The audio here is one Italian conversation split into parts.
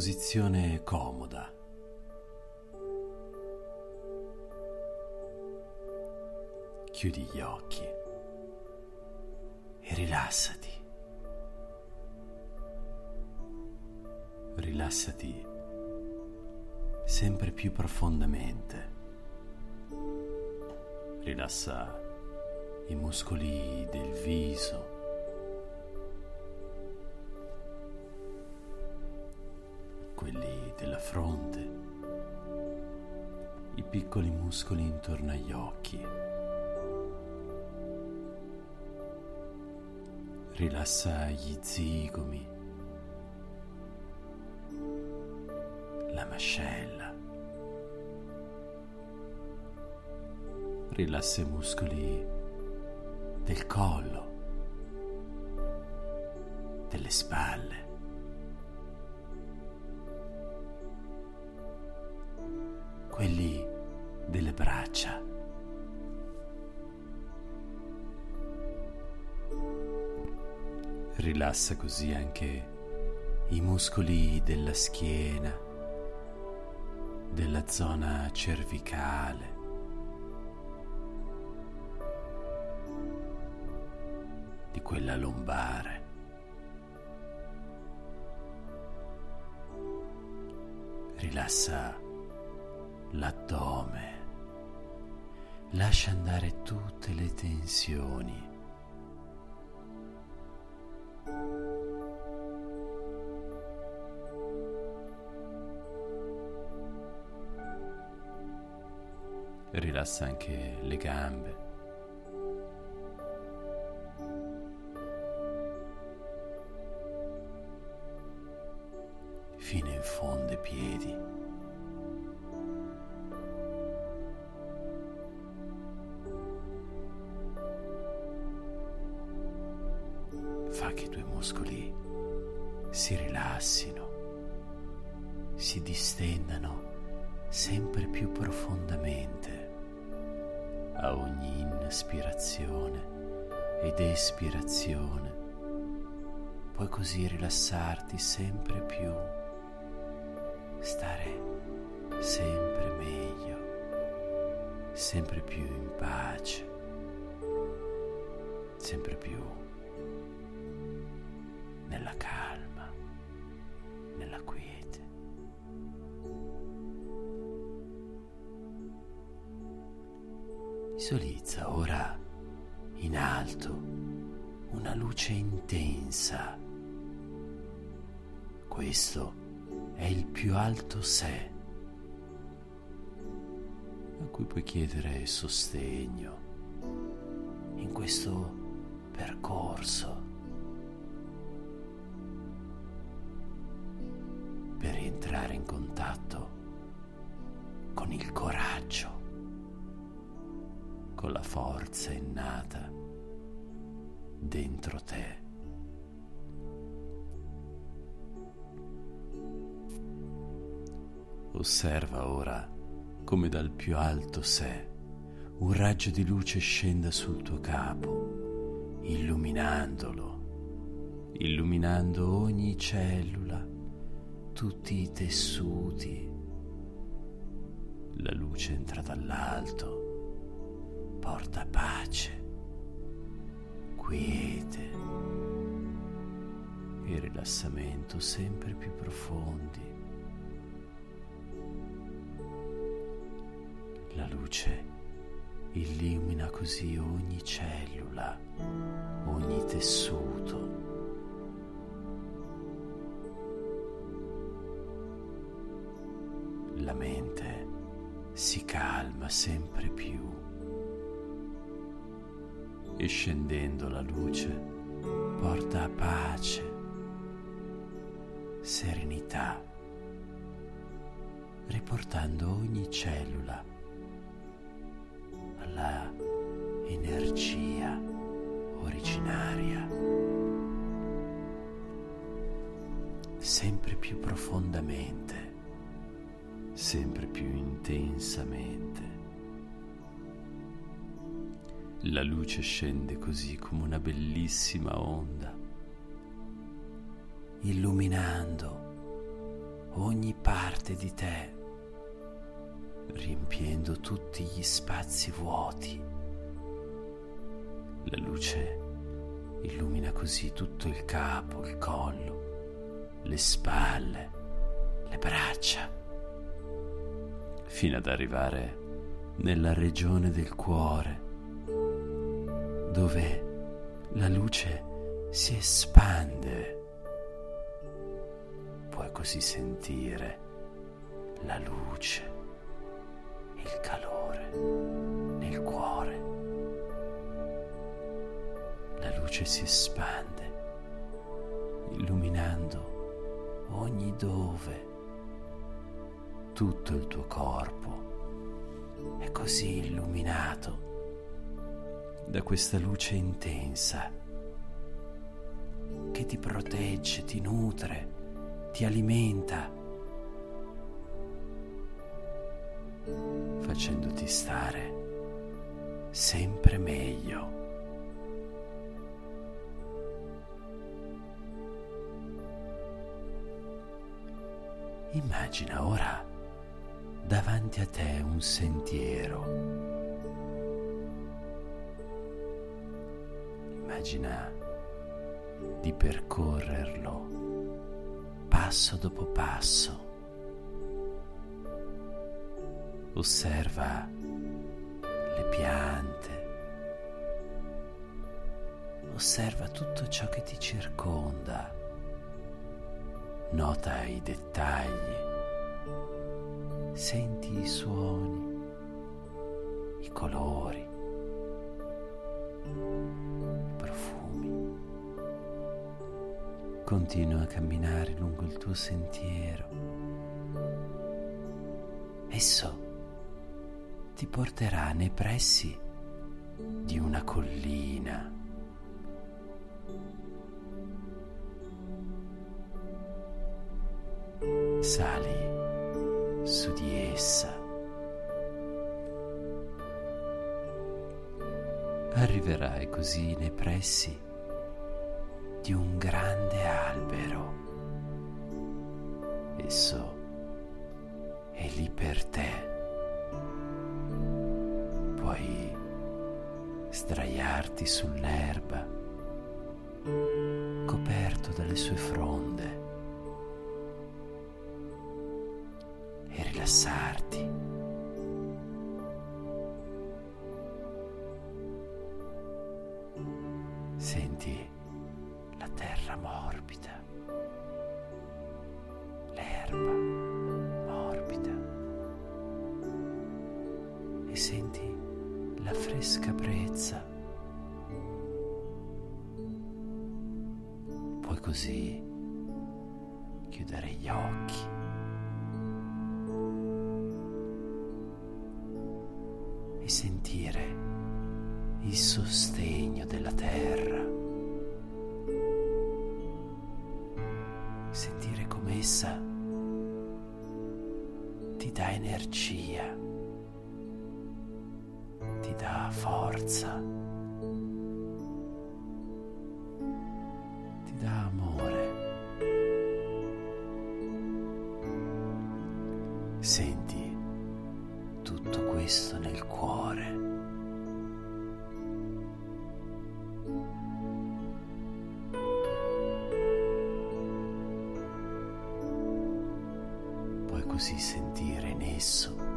Posizione comoda. Chiudi gli occhi e rilassati. Rilassati sempre più profondamente. Rilassa i muscoli del viso. Della fronte, i piccoli muscoli intorno agli occhi. Rilassa gli zigomi, la mascella. Rilassa i muscoli del collo, delle spalle. Quelli delle braccia. Rilassa così anche i muscoli della schiena, della zona cervicale. di quella lombare. Rilassa l'addome. Lascia andare tutte le tensioni. Rilassa anche le gambe. Fino in fondo i piedi. Più profondamente a ogni inspirazione ed espirazione. Puoi così rilassarti sempre più, stare sempre meglio, sempre più in pace, sempre più nella calma, nella quiete. Visualizza ora in alto una luce intensa. Questo è il più alto sé a cui puoi chiedere sostegno in questo percorso per entrare in contatto con il coraggio, con la forza innata dentro te. Osserva ora come dal più alto sé un raggio di luce scenda sul tuo capo, illuminandolo, illuminando ogni cellula, tutti i tessuti. La luce entra dall'alto, porta pace, quiete e rilassamento sempre più profondi. La luce illumina così ogni cellula, ogni tessuto. La mente si calma sempre più scendendo la luce porta pace, serenità, riportando ogni cellula alla energia originaria, sempre più profondamente, sempre più intensamente. La luce scende così come una bellissima onda, illuminando ogni parte di te riempiendo tutti gli spazi vuoti. La luce illumina così tutto il capo, il collo, le spalle, le braccia, fino ad arrivare nella regione del cuore, dove la luce si espande. Puoi così sentire la luce il calore nel cuore. La luce si espande, illuminando ogni dove, tutto il tuo corpo è così illuminato da questa luce intensa che ti protegge, ti nutre, ti alimenta facendoti stare sempre meglio. Immagina ora davanti a te un sentiero. Immagina di percorrerlo passo dopo passo. Osserva le piante, osserva tutto ciò che ti circonda, nota i dettagli, senti i suoni, i colori, Continua a camminare lungo il tuo sentiero. Esso ti porterà nei pressi di una collina. Sali su di essa. Arriverai così nei pressi di un grande albero. Esso è lì per te puoi sdraiarti sull'erba, coperto dalle sue fronde, e rilassarti. E senti la fresca brezza. Puoi così chiudere gli occhi. E sentire il sostegno della terra. Sentire come essa ti dà energia dà forza, ti dà amore. Senti tutto questo nel cuore. Puoi così sentire in esso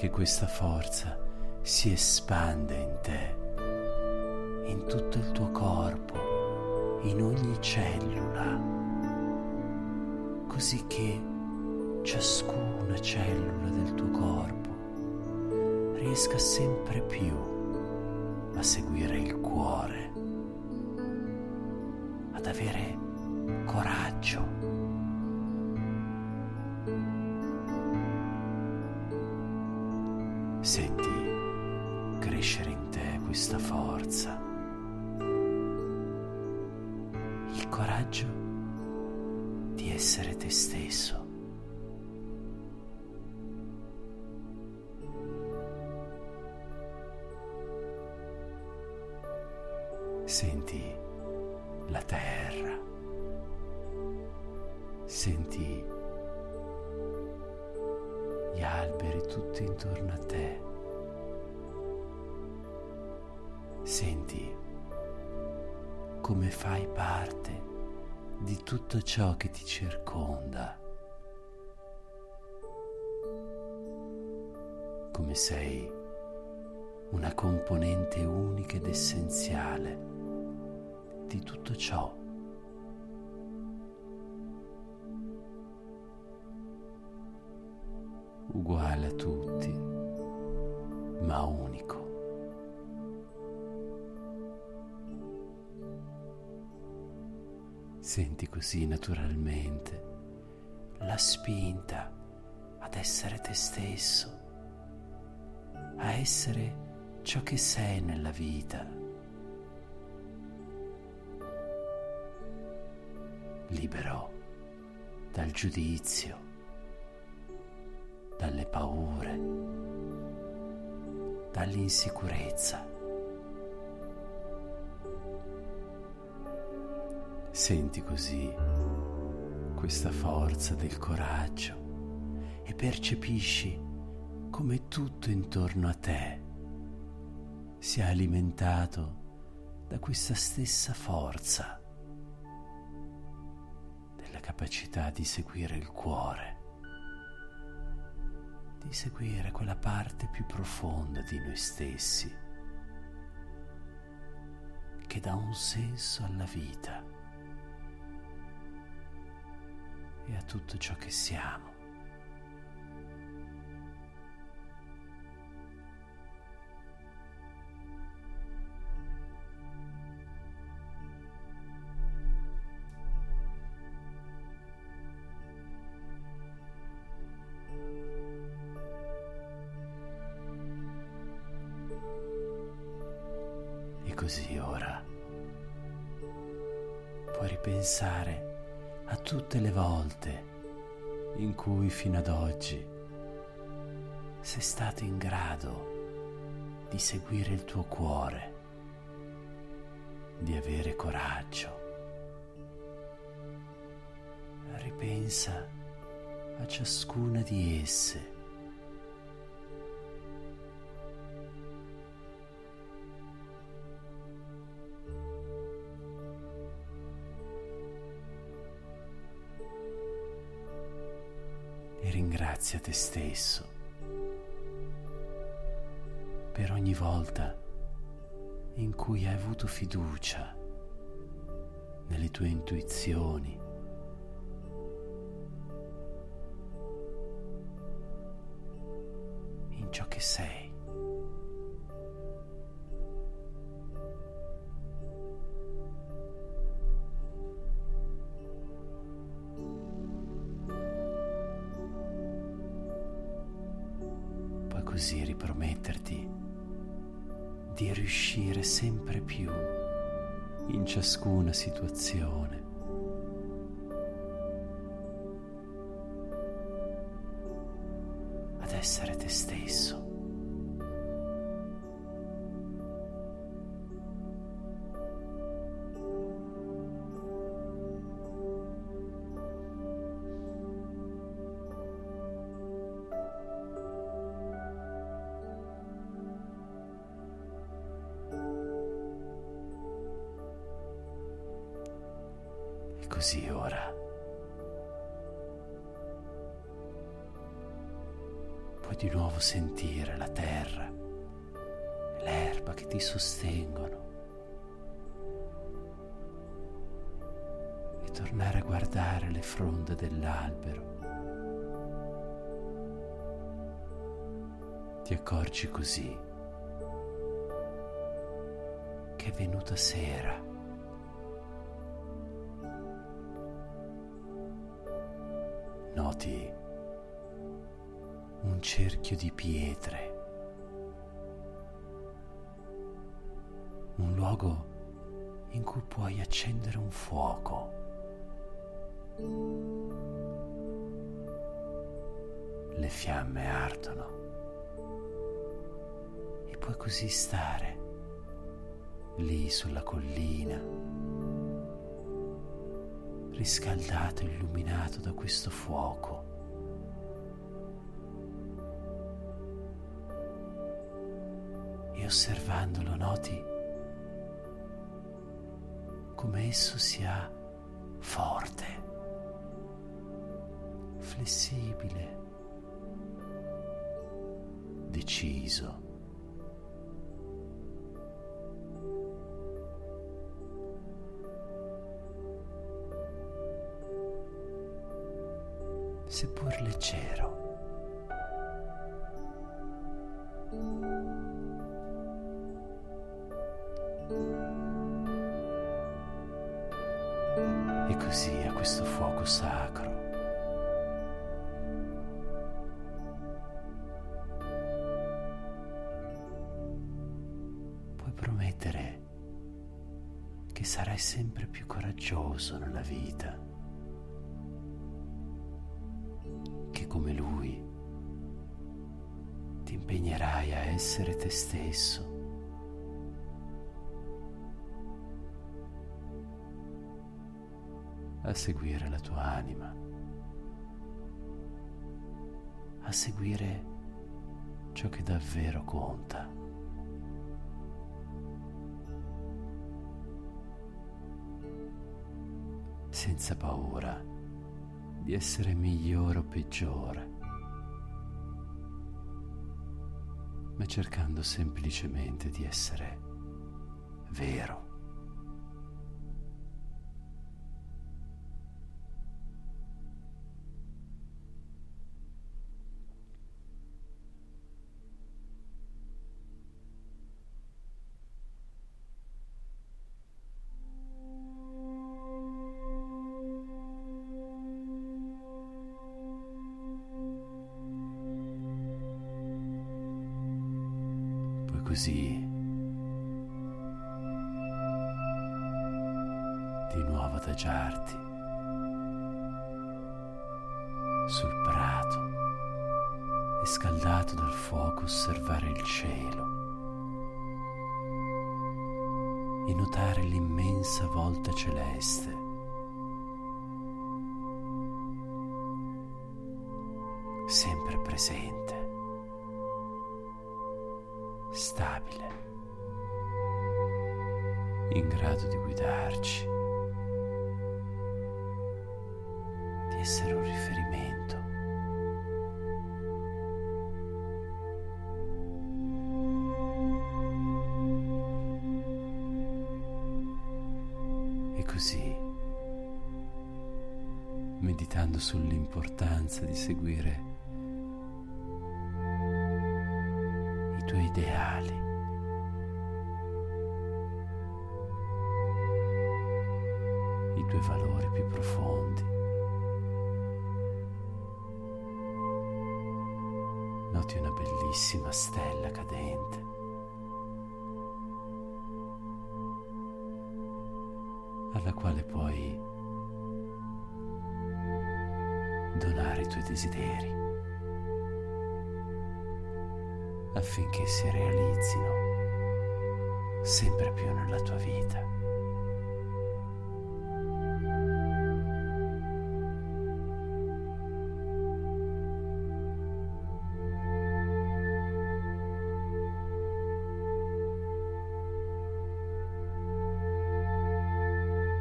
che questa forza si espanda in te, in tutto il tuo corpo, in ogni cellula, così che ciascuna cellula del tuo corpo riesca sempre più a seguire il cuore, ad avere Senti crescere in te questa forza, il coraggio di essere te stesso. Senti la terra, senti gli alberi tutti intorno a te. Senti come fai parte di tutto ciò che ti circonda. Come sei una componente unica ed essenziale di tutto ciò. Uguale a tutti, ma unico. Senti così naturalmente la spinta ad essere te stesso, a essere ciò che sei nella vita. Libero dal giudizio, dalle paure, dall'insicurezza. Senti così questa forza del coraggio e percepisci come tutto intorno a te sia alimentato da questa stessa forza della capacità di seguire il cuore, di seguire quella parte più profonda di noi stessi che dà un senso alla vita tutto ciò che siamo. Fino ad oggi sei stato in grado di seguire il tuo cuore, di avere coraggio. Ripensa a ciascuna di esse. E ringrazia te stesso per ogni volta in cui hai avuto fiducia nelle tue intuizioni. Così riprometterti di riuscire sempre più in ciascuna situazione. Così ora puoi di nuovo sentire la terra l'erba che ti sostengono e tornare a guardare le fronde dell'albero. Ti accorgi così che è venuta sera. Noti un cerchio di pietre, un luogo in cui puoi accendere un fuoco. Le fiamme ardono e puoi così stare lì sulla collina, riscaldato e illuminato da questo fuoco. E osservandolo noti come esso sia forte, flessibile, deciso. Seppur leggero. E così a questo fuoco sacro puoi promettere che sarai sempre più coraggioso nella vita. Impegnerai a essere te stesso. A seguire la tua anima, a seguire ciò che davvero conta. Senza paura di essere migliore o peggiore, ma cercando semplicemente di essere vero. Così di nuovo adagiarti sul prato e scaldato dal fuoco osservare il cielo e notare l'immensa volta celeste. sempre presente stabile, in grado di guidarci, di essere un riferimento. E così, meditando sull'importanza di seguire i tuoi ideali. I tuoi valori più profondi. Noti una bellissima stella cadente. alla quale puoi donare i tuoi desideri affinché si realizzino sempre più nella tua vita.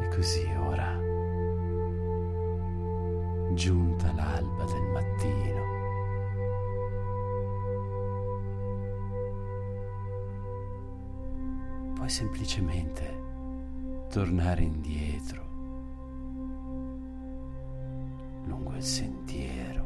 E così ora, giunta l'alba del mattino, semplicemente tornare indietro lungo il sentiero,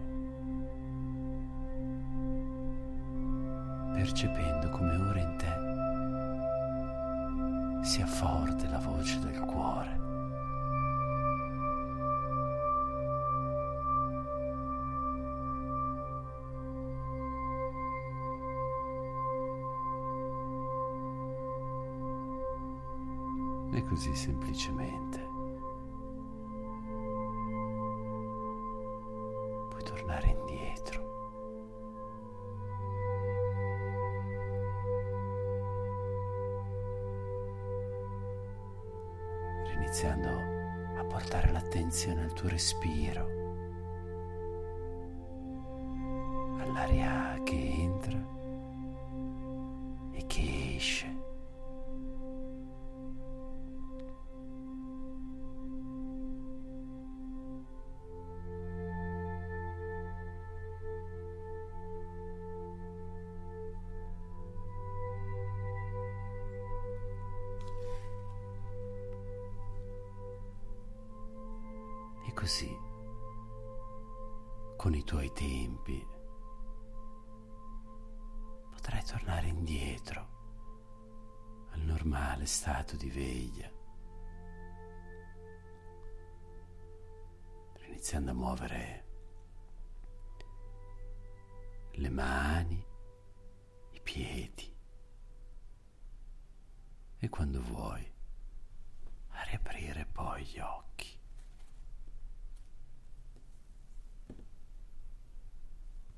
E così semplicemente puoi tornare indietro. Iniziando a portare l'attenzione al tuo respiro, così, con i tuoi tempi, potrai tornare indietro al normale stato di veglia, iniziando a muovere le mani, i piedi e quando vuoi